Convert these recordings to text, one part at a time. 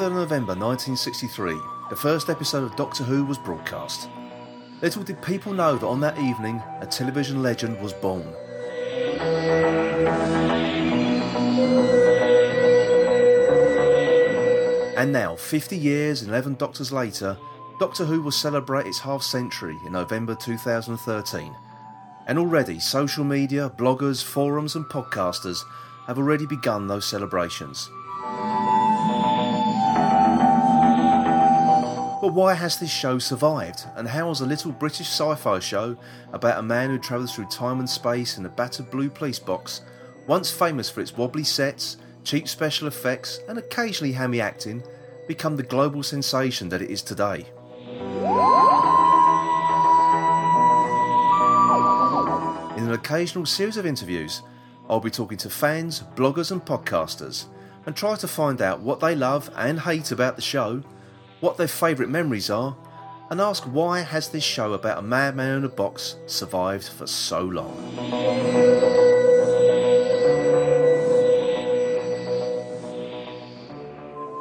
23rd November 1963, the first episode of Doctor Who was broadcast. Little did people know that on that evening, a television legend was born. And now, 50 years and 11 Doctors later, Doctor Who will celebrate its half century in November 2013. And already, social media, bloggers, forums, and podcasters have already begun those celebrations. But why has this show survived? And how has a little British sci fi show about a man who travels through time and space in a battered blue police box, once famous for its wobbly sets, cheap special effects, and occasionally hammy acting, become the global sensation that it is today? In an occasional series of interviews, I'll be talking to fans, bloggers, and podcasters and try to find out what they love and hate about the show, what their favourite memories are, and ask why has this show about a madman in a box survived for so long.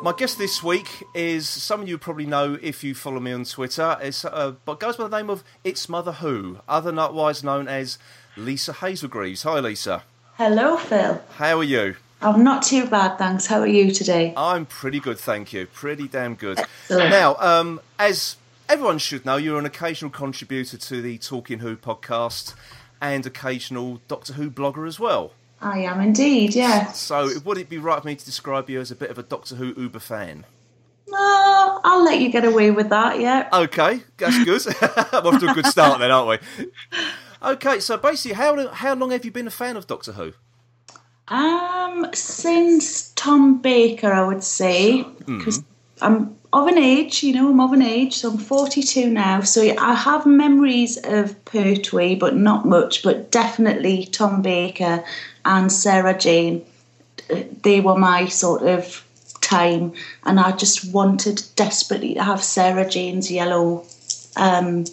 My guest this week is someone you probably know if you follow me on Twitter. It's, uh, but goes by the name of It's Mother Who, other than otherwise known as Lisa Hazlegreaves. Hi, Lisa. Hello, Phil. How are you? I'm not too bad, thanks. How are you today? I'm pretty good, thank you. Pretty damn good. Excellent. Now, um, as everyone should know, you're an occasional contributor to the Talking Who podcast and occasional Doctor Who blogger as well. I am indeed, yeah. So, would it be right for me to describe you as a bit of a Doctor Who Uber fan? No, I'll let you get away with that, yeah. Okay, that's good. We're off to a good start then, aren't we? Okay, so basically, how how long have you been a fan of Doctor Who? Um, since Tom Baker, I would say, because I'm of an age, you know, I'm of an age, so I'm 42 now. So I have memories of Pertwee, but not much, but definitely Tom Baker and Sarah Jane. They were my sort of time, and I just wanted desperately to have Sarah Jane's yellow. Um,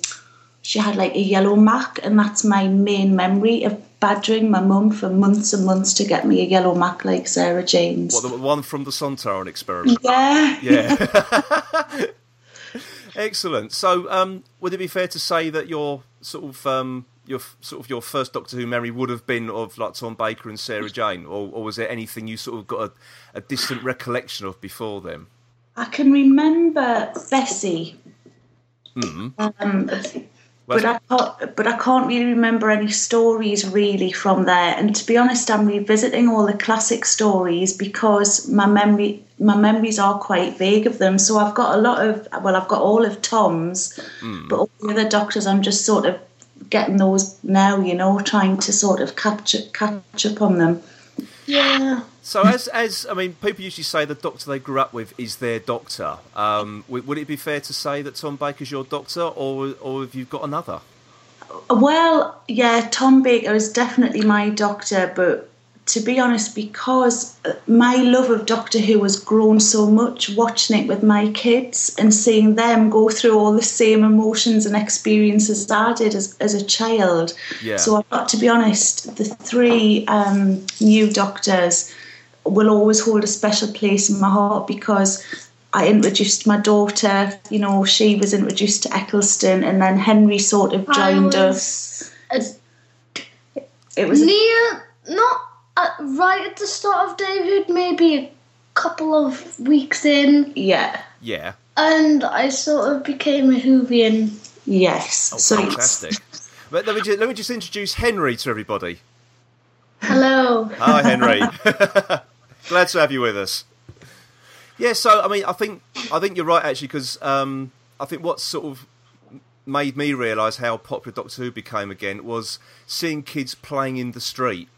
she had like a yellow Mac, and that's my main memory of badgering my mum for months and months to get me a yellow Mac like Sarah Jane's. What, the one from the Sontaran experiment? yeah. Yeah. Excellent. So, um, would it be fair to say that your sort of um, your sort of your first Doctor Who memory would have been of like Tom Baker and Sarah Jane, or, or was there anything you sort of got a, a distant recollection of before them? I can remember Bessie, Mm. um, But I can't, but I can't really remember any stories really from there. And to be honest, I'm revisiting all the classic stories because my memory my memories are quite vague of them. So I've got a lot of well, I've got all of Tom's, hmm. but all the other doctors, I'm just sort of getting those now. You know, trying to sort of catch catch up on them. Yeah. So, as as I mean, people usually say the doctor they grew up with is their doctor. Um, would, it be fair to say that Tom Baker's your doctor, or or have you got another? Well, yeah, Tom Baker is definitely my doctor, but to be honest, because my love of Doctor Who has grown so much watching it with my kids and seeing them go through all the same emotions and experiences I did as, as a child. Yeah. So I've got to be honest, the three um, new doctors will always hold a special place in my heart because I introduced my daughter, you know, she was introduced to Eccleston and then Henry sort of I joined us. was It was near, not at, right at the start of David, maybe a couple of weeks in, yeah, Yeah. and I sort of became a Whovian. yes. Oh, so fantastic. But let me just, let me just introduce Henry to everybody. Hello. Hi, Henry. Glad to have you with us. Yeah, so I mean, I think I think you're right actually because um, I think what sort of made me realise how popular Doctor Who became again was seeing kids playing in the street.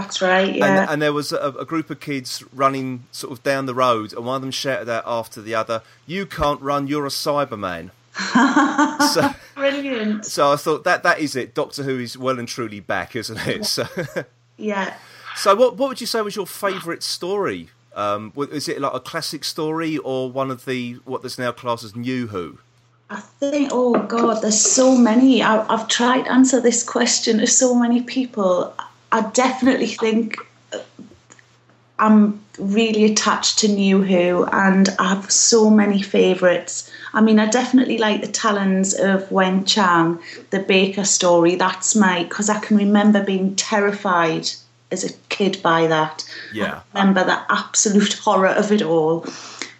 That's right. Yeah, And, and there was a, a group of kids running sort of down the road, and one of them shouted out after the other, "You can't run! You're a Cyberman." so, brilliant. so I thought that that is it. Doctor Who is well and truly back, isn't it? So, Yeah. so what what would you say was your favourite story? Um, is it like a classic story or one of the what there's now classed as New Who? I think, oh God, there's so many. I, I've tried to answer this question to so many people. I definitely think uh, I'm really attached to New Who, and I have so many favourites. I mean, I definitely like the talons of Weng-Chiang, the Baker story. That's my because I can remember being terrified as a kid by that. Yeah. I remember the absolute horror of it all.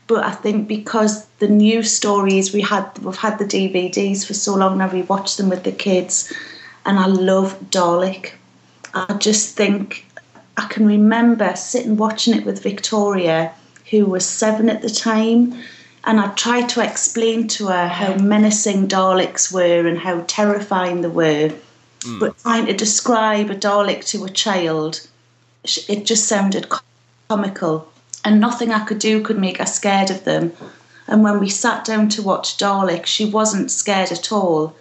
But I think because the new stories we had, we've had the DVDs for so long now, we watched them with the kids, and I love Dalek. I just think I can remember sitting watching it with Victoria, who was seven at the time, and I tried to explain to her how menacing Daleks were and how terrifying they were. Hmm. But trying to describe a Dalek to a child, it just sounded comical, and nothing I could do could make her scared of them. And when we sat down to watch Dalek, she wasn't scared at all.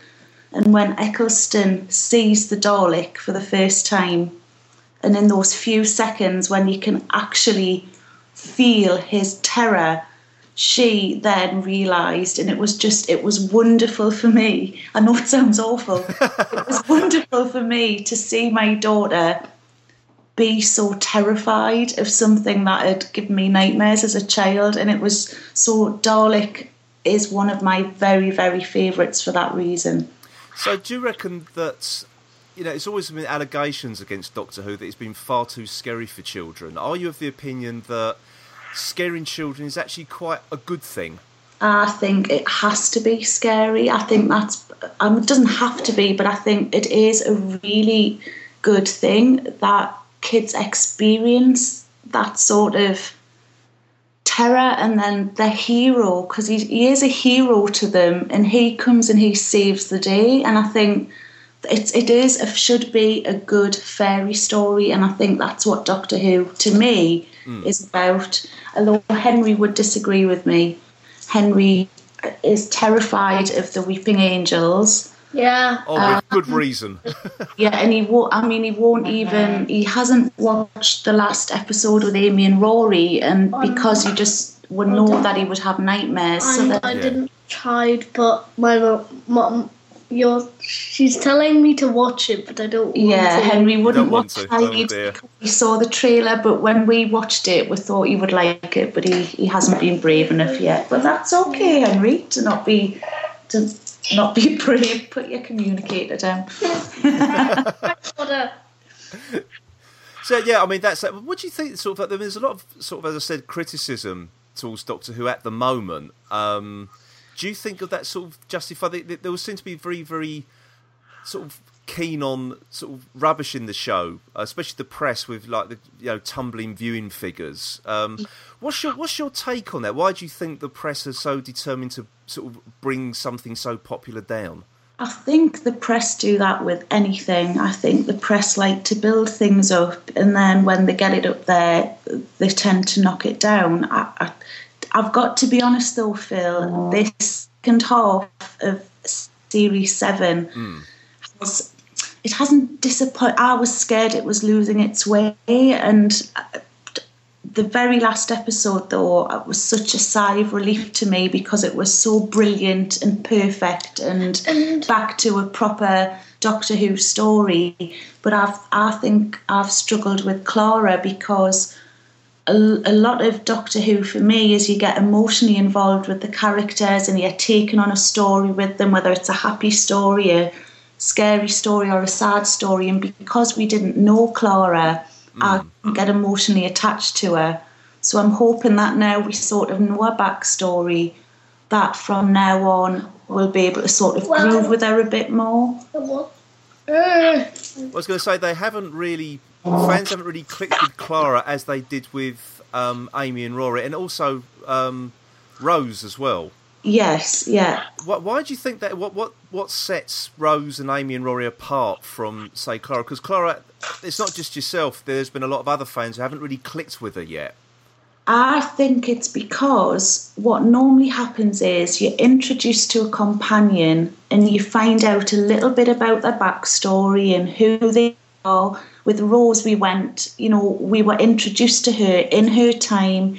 And when Eccleston sees the Dalek for the first time, and in those few seconds when you can actually feel his terror, she then realised, and it was just, it was wonderful for me. I know it sounds awful. it was wonderful for me to see my daughter be so terrified of something that had given me nightmares as a child. And it was so, Dalek is one of my very, very favourites for that reason. So, do you reckon that you know it's always been allegations against Doctor Who that it's been far too scary for children? Are you of the opinion that scaring children is actually quite a good thing? I think it has to be scary. I think that's, um, it doesn't have to be, but I think it is a really good thing that kids experience that sort of terror and then the hero, because he, he is a hero to them and he comes and he saves the day. And I think it's, it is, it should be a good fairy story. And I think that's what Doctor Who, to me, hmm. is about. Although Henry would disagree with me. Henry is terrified of the weeping angels. Yeah. Oh, with um, good reason. Yeah, and he won't. I mean, he won't even. He hasn't watched the last episode with Amy and Rory, and because he just would know that he would have nightmares. So I, that I didn't try, but my mom, you're, she's telling me to watch it, but I don't want yeah, to. Henry wouldn't Don't want watch to. Oh, Hyde he saw the trailer, but when we watched it, we thought he would like it, but he, he hasn't been brave enough yet. But that's okay, Henry, to not be to not be brave. Put your communicator down. So yeah, I mean that's. What do you think? Sort of, there's a lot of sort of, as I said, criticism towards Doctor Who at the moment. Um, do you think of that sort of justified? There, there seem to be very, very sort of keen on sort of rubbishing the show, especially the press with like the you know tumbling viewing figures. Um, what's your what's your take on that? Why do you think the press are so determined to sort of bring something so popular down? I think the press do that with anything. I think the press like to build things up, and then when they get it up there, they tend to knock it down. I, I, I've got to be honest though, Phil. This second half of series seven has it hasn't disappointed. I was scared it was losing its way, and uh, the very last episode though it was such a sigh of relief to me because it was so brilliant and perfect and, And- back to a proper Doctor Who story. But I've I think I've struggled with Clara because a, a lot of Doctor Who for me is you get emotionally involved with the characters and you're taken on a story with them, whether it's a happy story, a scary story, or a sad story. And because we didn't know Clara, I couldn't get emotionally attached to her. So I'm hoping that now we sort of know her backstory, that from now on we'll be able to sort of Well- groove with her a bit more. what? Uh, I was going to say they haven't really fans haven't really clicked with Clara as they did with um, Amy and Rory, and also um, Rose as well. Yes, yeah. Why, why do you think that? What what what sets Rose and Amy and Rory apart from say Clara? Because Clara, it's not just yourself. There's been a lot of other fans who haven't really clicked with her yet. I think it's because what normally happens is you're introduced to a companion and you find out a little bit about their backstory and who they are. With Rose, we went, you know, we were introduced to her in her time.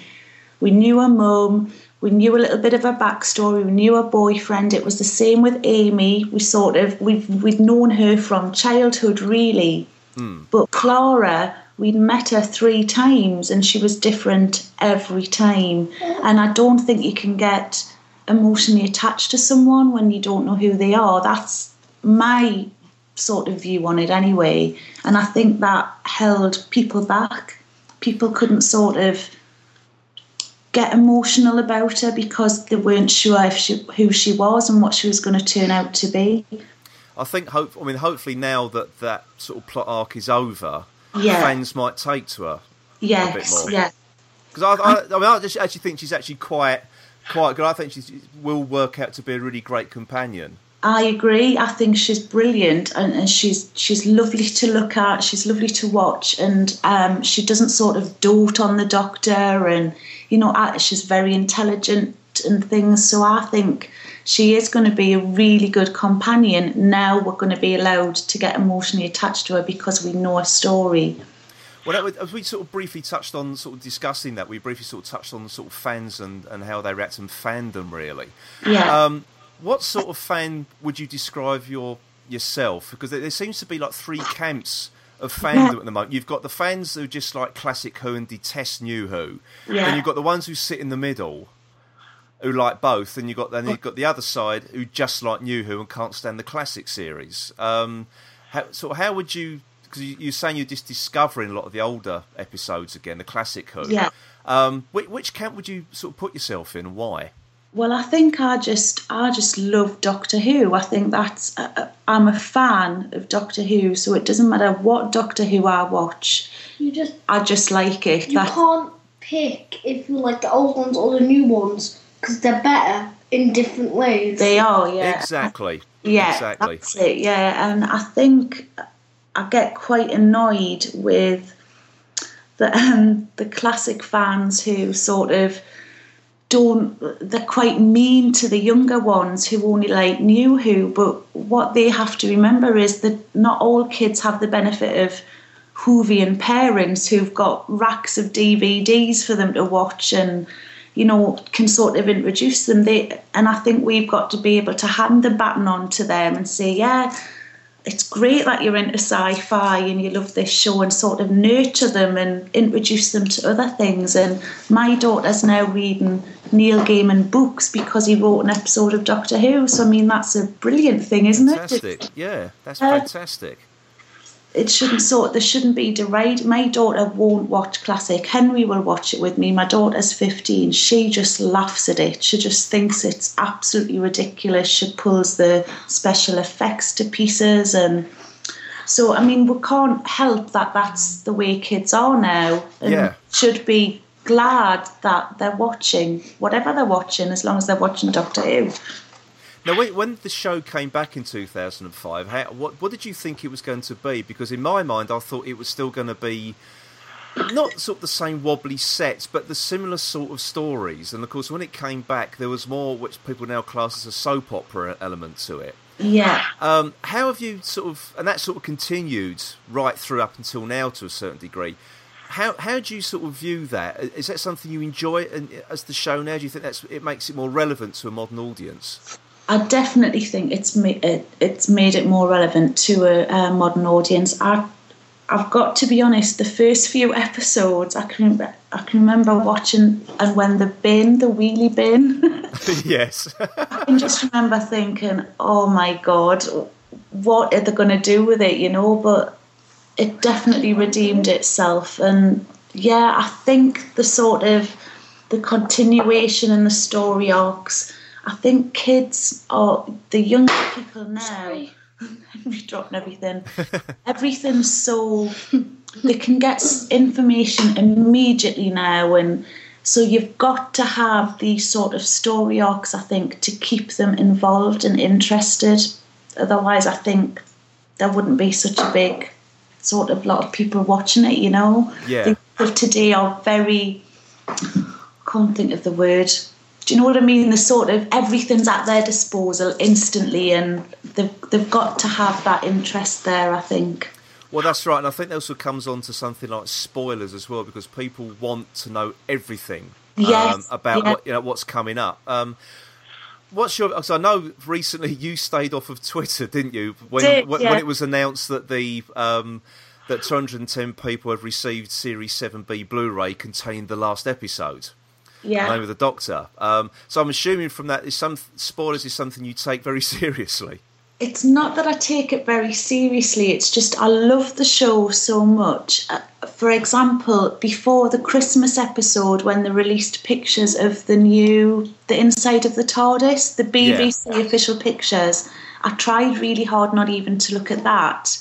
We knew her mum, we knew a little bit of her backstory, we knew her boyfriend. It was the same with Amy. We sort of we've we've known her from childhood really. Hmm. But Clara, we'd met her three times and she was different every time. And I don't think you can get emotionally attached to someone when you don't know who they are. That's my sort of view on it anyway. And I think that held people back. People couldn't sort of get emotional about her because they weren't sure if she, who she was and what she was going to turn out to be. I think hope. I mean, hopefully now that that sort of plot arc is over, Yeah. fans might take to her. Yes, yeah. Because I, I, I mean, I just actually think she's actually quite, quite good. I think she will work out to be a really great companion. I agree. I think she's brilliant and, and she's she's lovely to look at. She's lovely to watch, and um, she doesn't sort of dote on the doctor, and you know, she's very intelligent and things. So I think she is going to be a really good companion. Now we're going to be allowed to get emotionally attached to her because we know her story. Well, as we sort of briefly touched on, sort of discussing that, we briefly sort of touched on sort of fans and, and how they react and fandom, really. Yeah. Um, what sort of fan would you describe your yourself? Because there, there seems to be like three camps of fandom at the moment. You've got the fans who just like classic Who and detest New Who, Yeah. and you've got the ones who sit in the middle. Who like both, and you got then you've got the other side who just like New Who and can't stand the classic series. Um, how, so how would you? Because you, you're saying you're just discovering a lot of the older episodes again, the classic Who. Yeah. Um, which, which camp would you sort of put yourself in? and Why? Well, I think I just I just love Doctor Who. I think that's uh, I'm a fan of Doctor Who, so it doesn't matter what Doctor Who I watch. You just I just like it. you That can't pick if you like the old ones or the new ones because they're better in different ways. they are, yeah, Exactly. yeah, Exactly. that's it, yeah. And I think I get quite annoyed with the um, the classic fans who sort of don't they're quite mean to the younger ones who only like New Who but what they have to remember is that not all kids have the benefit of Whovian parents who've got racks of DVDs for them to watch and you know can sort of introduce them. They and I think we've got to be able to hand the baton on to them and say yeah it's great that you're into sci-fi and you love this show and sort of nurture them and introduce them to other things and my daughter's now reading Neil Gaiman books because he wrote an episode of Doctor Who so I mean that's a brilliant thing isn't Fantastic. it Yeah, that's Uh, fantastic. It shouldn't sort there shouldn't be deride my daughter won't watch classic. Henry will watch it with me. My daughter's 15 she just laughs at it. She just thinks it's absolutely ridiculous. She pulls the special effects to pieces and so i mean we can't help that that's the way kids are now and Yeah. should be glad that they're watching whatever they're watching as long as they're watching doctor who Now, when, when the show came back in 2005, how, what, what did you think it was going to be? Because in my mind, I thought it was still going to be not sort of the same wobbly sets, but the similar sort of stories. And of course, when it came back, there was more which people now class as a soap opera element to it. yeah Um, how have you sort of, and that sort of continued right through up until now to a certain degree. How how do you sort of view that? Is that something you enjoy and as the show now? Do you think that's it makes it more relevant to a modern audience? I definitely think it's ma- it, it's made it more relevant to a, a modern audience. I I've got to be honest. The first few episodes, I can I can remember watching, and when the bin, the wheelie bin, yes. I can just remember thinking, "Oh my god, what are they going to do with it?" You know, but it definitely redeemed itself, and yeah, I think the sort of the continuation and the story arcs. I think kids are the younger people now. Henry dropping everything. Everything's so they can get information immediately now, and so you've got to have these sort of story arcs. I think to keep them involved and interested. Otherwise, I think there wouldn't be such a big sort of lot of people watching it. You know, Yeah. the people today are very. Can't think of the word. Do you know what I mean? The sort of everything's at their disposal instantly, and they've they've got to have that interest there. I think. Well, that's right, and I think that also comes on to something like spoilers as well, because people want to know everything um, Yes, about yeah. what you know what's coming up. Um, what's your? Because I know recently you stayed off of Twitter, didn't you? When Did, when, yeah. when it was announced that the um, that 210 people have received Series 7B Blu-ray containing the last episode. Yeah. Name of the Doctor. Um, so I'm assuming from that is some spoilers is something you take very seriously. It's not that I take it very seriously. It's just I love the show so much. Uh, for example, before the Christmas episode, when they released pictures of the new, the inside of the TARDIS, the BBC Yeah. official pictures, I tried really hard not even to look at that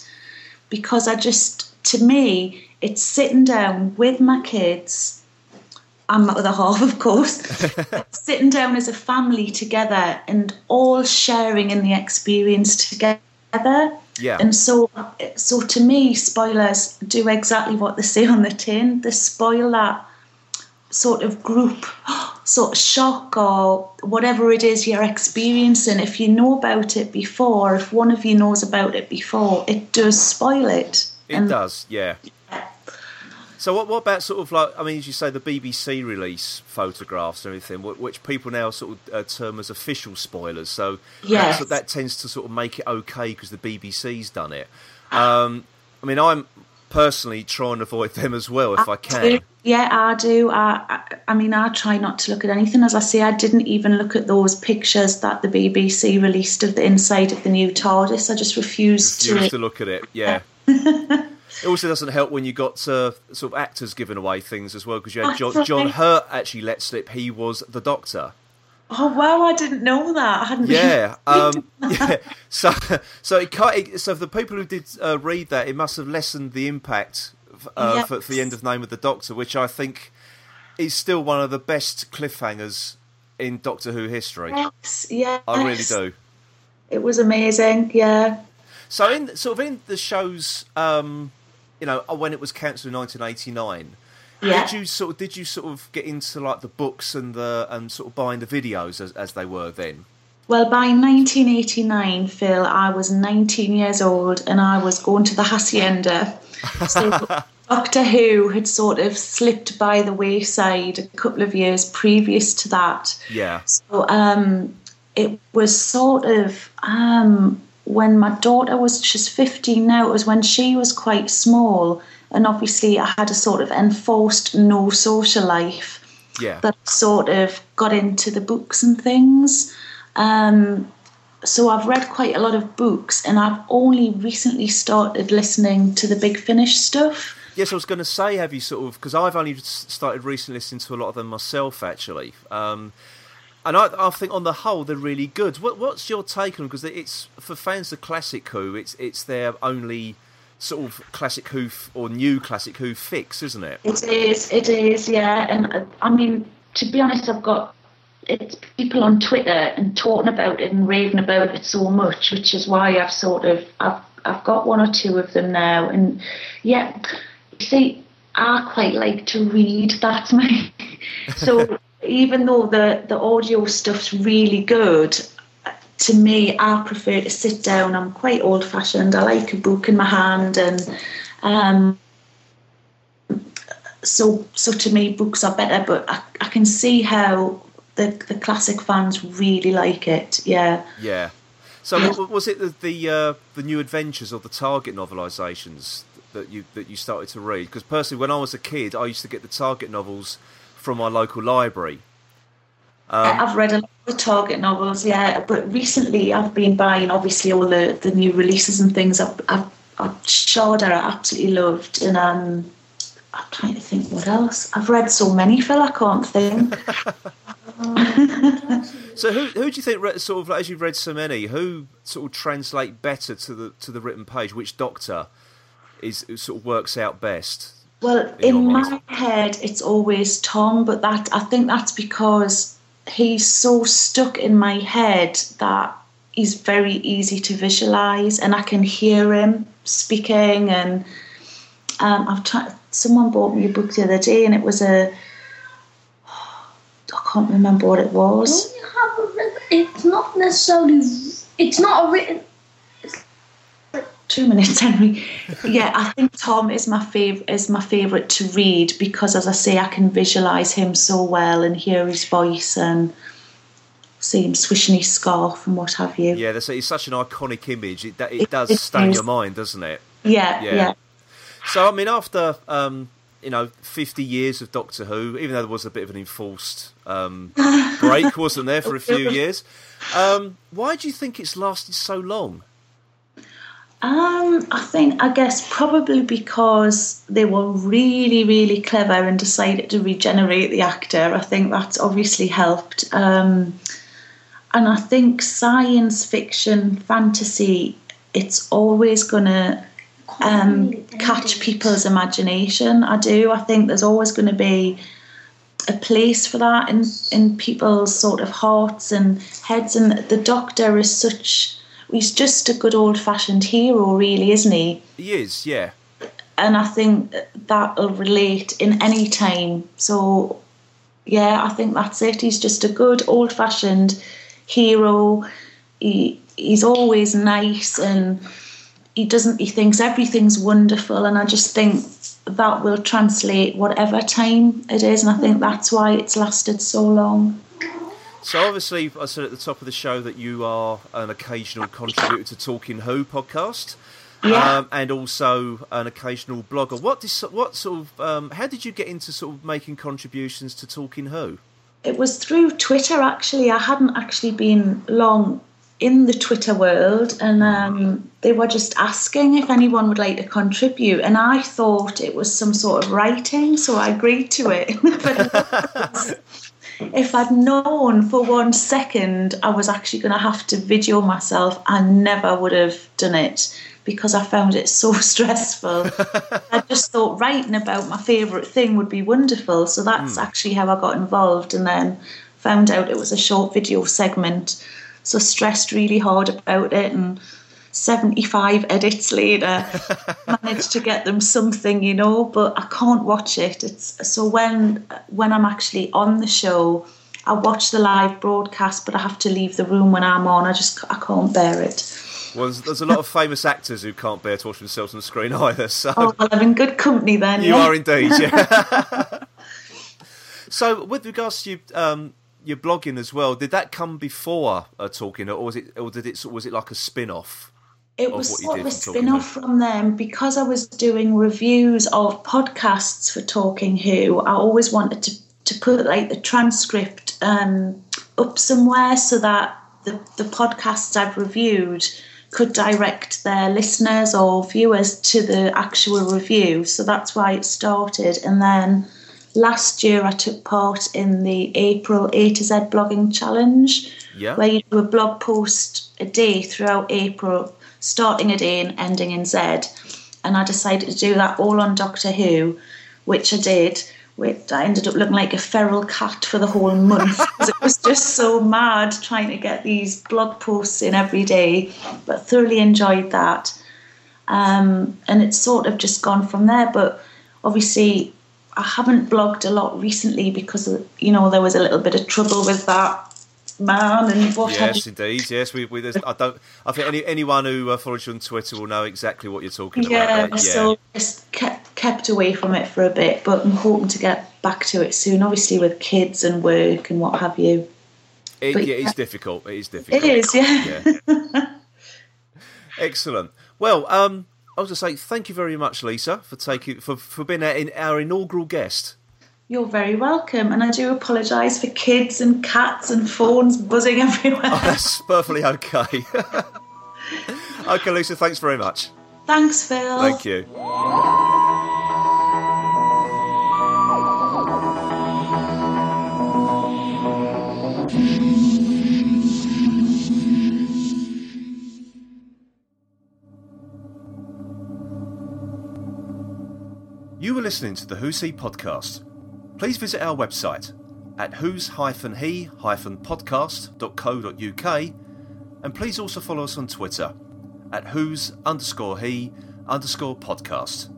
because I just, to me, it's sitting down with my kids and my other half, of course, sitting down as a family together and all sharing in the experience together. Yeah. And so, so to me, spoilers do exactly what they say on the tin. They spoil that sort of group, sort of shock or whatever it is you're experiencing. If you know about it before, if one of you knows about it before, it does spoil it. It does, yeah. So what, what about sort of like I mean, as you say, the BBC release photographs and everything, which people now sort of uh, term as official spoilers. So Yes. that, that tends to sort of make it okay because the BBC's done it. Um, I mean, I'm personally trying to avoid them as well if I can. Yeah, I do. I, I, I mean, I try not to look at anything. As I say, I didn't even look at those pictures that the BBC released of the inside of the new TARDIS. I just refused Used to. to look at it, yeah. it also doesn't help when you got uh, sort of actors giving away things as well because you had John, John. Hurt actually let slip he was the Doctor. Oh wow, I didn't know that. I hadn't. Yeah, um, yeah. So, so it can't, so for the people who did uh, read that, it must have lessened the impact uh, for, for the end of Name of the Doctor, which I think is still one of the best cliffhangers in Doctor Who history. Yes, yes. I really do. It was amazing. Yeah. So, in sort of in the show's, um, you know, when it was cancelled in 1989. Yeah. Did you sort of did you sort of get into like the books and the and sort of buying the videos as, as they were then? Well, by 1989, Phil, I was 19 years old and I was going to the Hacienda. So Doctor Who had sort of slipped by the wayside a couple of years previous to that. Yeah. So um, it was sort of um, when my daughter was, she's 15 now, it was when she was quite small. And obviously, I had a sort of enforced no social life Yeah. that sort of got into the books and things. Um, so I've read quite a lot of books, and I've only recently started listening to the Big Finish stuff. Yes, I was going to say, have you sort of because I've only started recently listening to a lot of them myself, actually. Um, and I, I think on the whole they're really good. What, what's your take on? Because it's for fans of classic Who, it's it's their only sort of classic Who f- or new classic Who fix, isn't it? It is, it is, yeah. And uh, I mean, to be honest, I've got it's people on Twitter and talking about it and raving about it so much, which is why I've sort of I've I've got one or two of them now, and yeah, you see, I quite like to read. That's my so even though the the audio stuff's really good. To me, I prefer to sit down. I'm quite old fashioned. I like a book in my hand, and um, so so to me books are better but I, I can see how the the classic fans really like it yeah Yeah. So was it the the, uh, the new adventures or the Target novelizations that you that you started to read? Because personally, when I was a kid, I used to get the Target novels from my local library. Um, i've read a lot of target novels yeah but recently i've been buying obviously all the the new releases and things i've i've, I've i absolutely loved and um i'm trying to think what else i've read so many phil i can't think So who who do you think sort of like, as you've read so many who sort of translate better to the to the written page? Which Doctor is sort of works out best? Well, in in, my head, it's always Tom, but that I think that's because he's so stuck in my head that he's very easy to visualize, and I can hear him speaking. And um, I've tried. Someone bought me a book the other day, and it was a. I can't remember what it was. Don't you have a It's not necessarily. It's not a written. Two minutes, Henry. Yeah, I think Tom is my fav- is my favorite to read because, as I say, I can visualize him so well and hear his voice and see him swishing his scarf and what have you. Yeah, that's it's such an iconic image. It, it It- does it stay in your mind, doesn't it? yeah, Yeah. yeah. So I mean, after um, you know, 50 years of Doctor Who, even though there was a bit of an enforced um, break, wasn't there, for a few years? Um, why do you think it's lasted so long? Um, I think, I guess, probably because they were really, really clever and decided to regenerate the actor. I think that's obviously helped. Um, and I think science fiction, fantasy, it's always going to um, catch people's imagination. I do. I think there's always going to be a place for that in in people's sort of hearts and heads. And the Doctor is such. He's just a good old fashioned hero, really, isn't he? He is, yeah. And I think that'll relate in any time. So, yeah, I think that's it. He's just a good old fashioned hero. He he's always nice and he doesn't he thinks everything's wonderful and I just think that will translate whatever time it is and I think that's why it's lasted so long. So obviously I said at the top of the show that you are an occasional contributor to Talking Who podcast. Yeah. Um, and also an occasional blogger. What, dis- what sort of, um, how did you get into sort of making contributions to Talking Who? It was through Twitter actually. I hadn't actually been long in the Twitter world, and um, they were just asking if anyone would like to contribute. And I thought it was some sort of writing, so I agreed to it. but if I'd known for one second I was actually going to have to video myself, I never would have done it because I found it so stressful. I just thought writing about my favourite thing would be wonderful. So that's mm. actually how I got involved, and then found out it was a short video segment so stressed really hard about it and 75 edits later managed to get them something you know but i can't watch it it's so when when i'm actually on the show i watch the live broadcast but i have to leave the room when i'm on i just i can't bear it well, there's, a lot of famous actors who can't bear to watch themselves on the screen either. So oh, well, I'm in good company then. You yeah. are indeed. Yeah. so, with regards to you, um, your blogging as well. Did that come before uh, Talking, or was it, or did it, was it like a spin off? It was sort of a spin off from them because I was doing reviews of podcasts for Talking Who. I always wanted to, to put like the transcript um, up somewhere so that the, the podcasts I've reviewed could direct their listeners or viewers to the actual review. So that's why it started. And then last year I took part in the April A to Z blogging challenge, yeah. where you do a blog post a day throughout April, starting a day and ending in Z. And I decided to do that all on Doctor Who, which I did. Which I ended up looking like a feral cat for the whole month it was just so mad trying to get these blog posts in every day. But thoroughly enjoyed that. Um, and it's sort of just gone from there. But obviously, I haven't blogged a lot recently because you know there was a little bit of trouble with that man and what. Yes, indeed. Yes, we. we I don't. I think any, anyone who uh, follows you on Twitter will know exactly what you're talking yeah, about. Yeah, so just kept kept away from it for a bit, but I'm hoping to get back to it soon. Obviously, with kids and work and what have you. It, but, yeah, it's difficult. It is difficult. It is, yeah. yeah. Excellent. Well, um, I was to say thank you very much, Lisa, for taking for for being our, our inaugural guest. You're very welcome, and I do apologise for kids and cats and phones buzzing everywhere. Oh, that's perfectly okay. okay, Lisa, thanks very much. Thanks, Phil. Thank you. You were listening to the Who's He podcast. Please visit our website at whos-he-podcast.co.uk and please also follow us on Twitter at whos underscore he underscore podcast.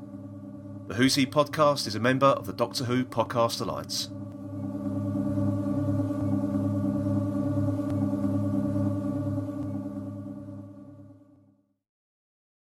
The Who's He podcast is a member of the Doctor Who Podcast Alliance.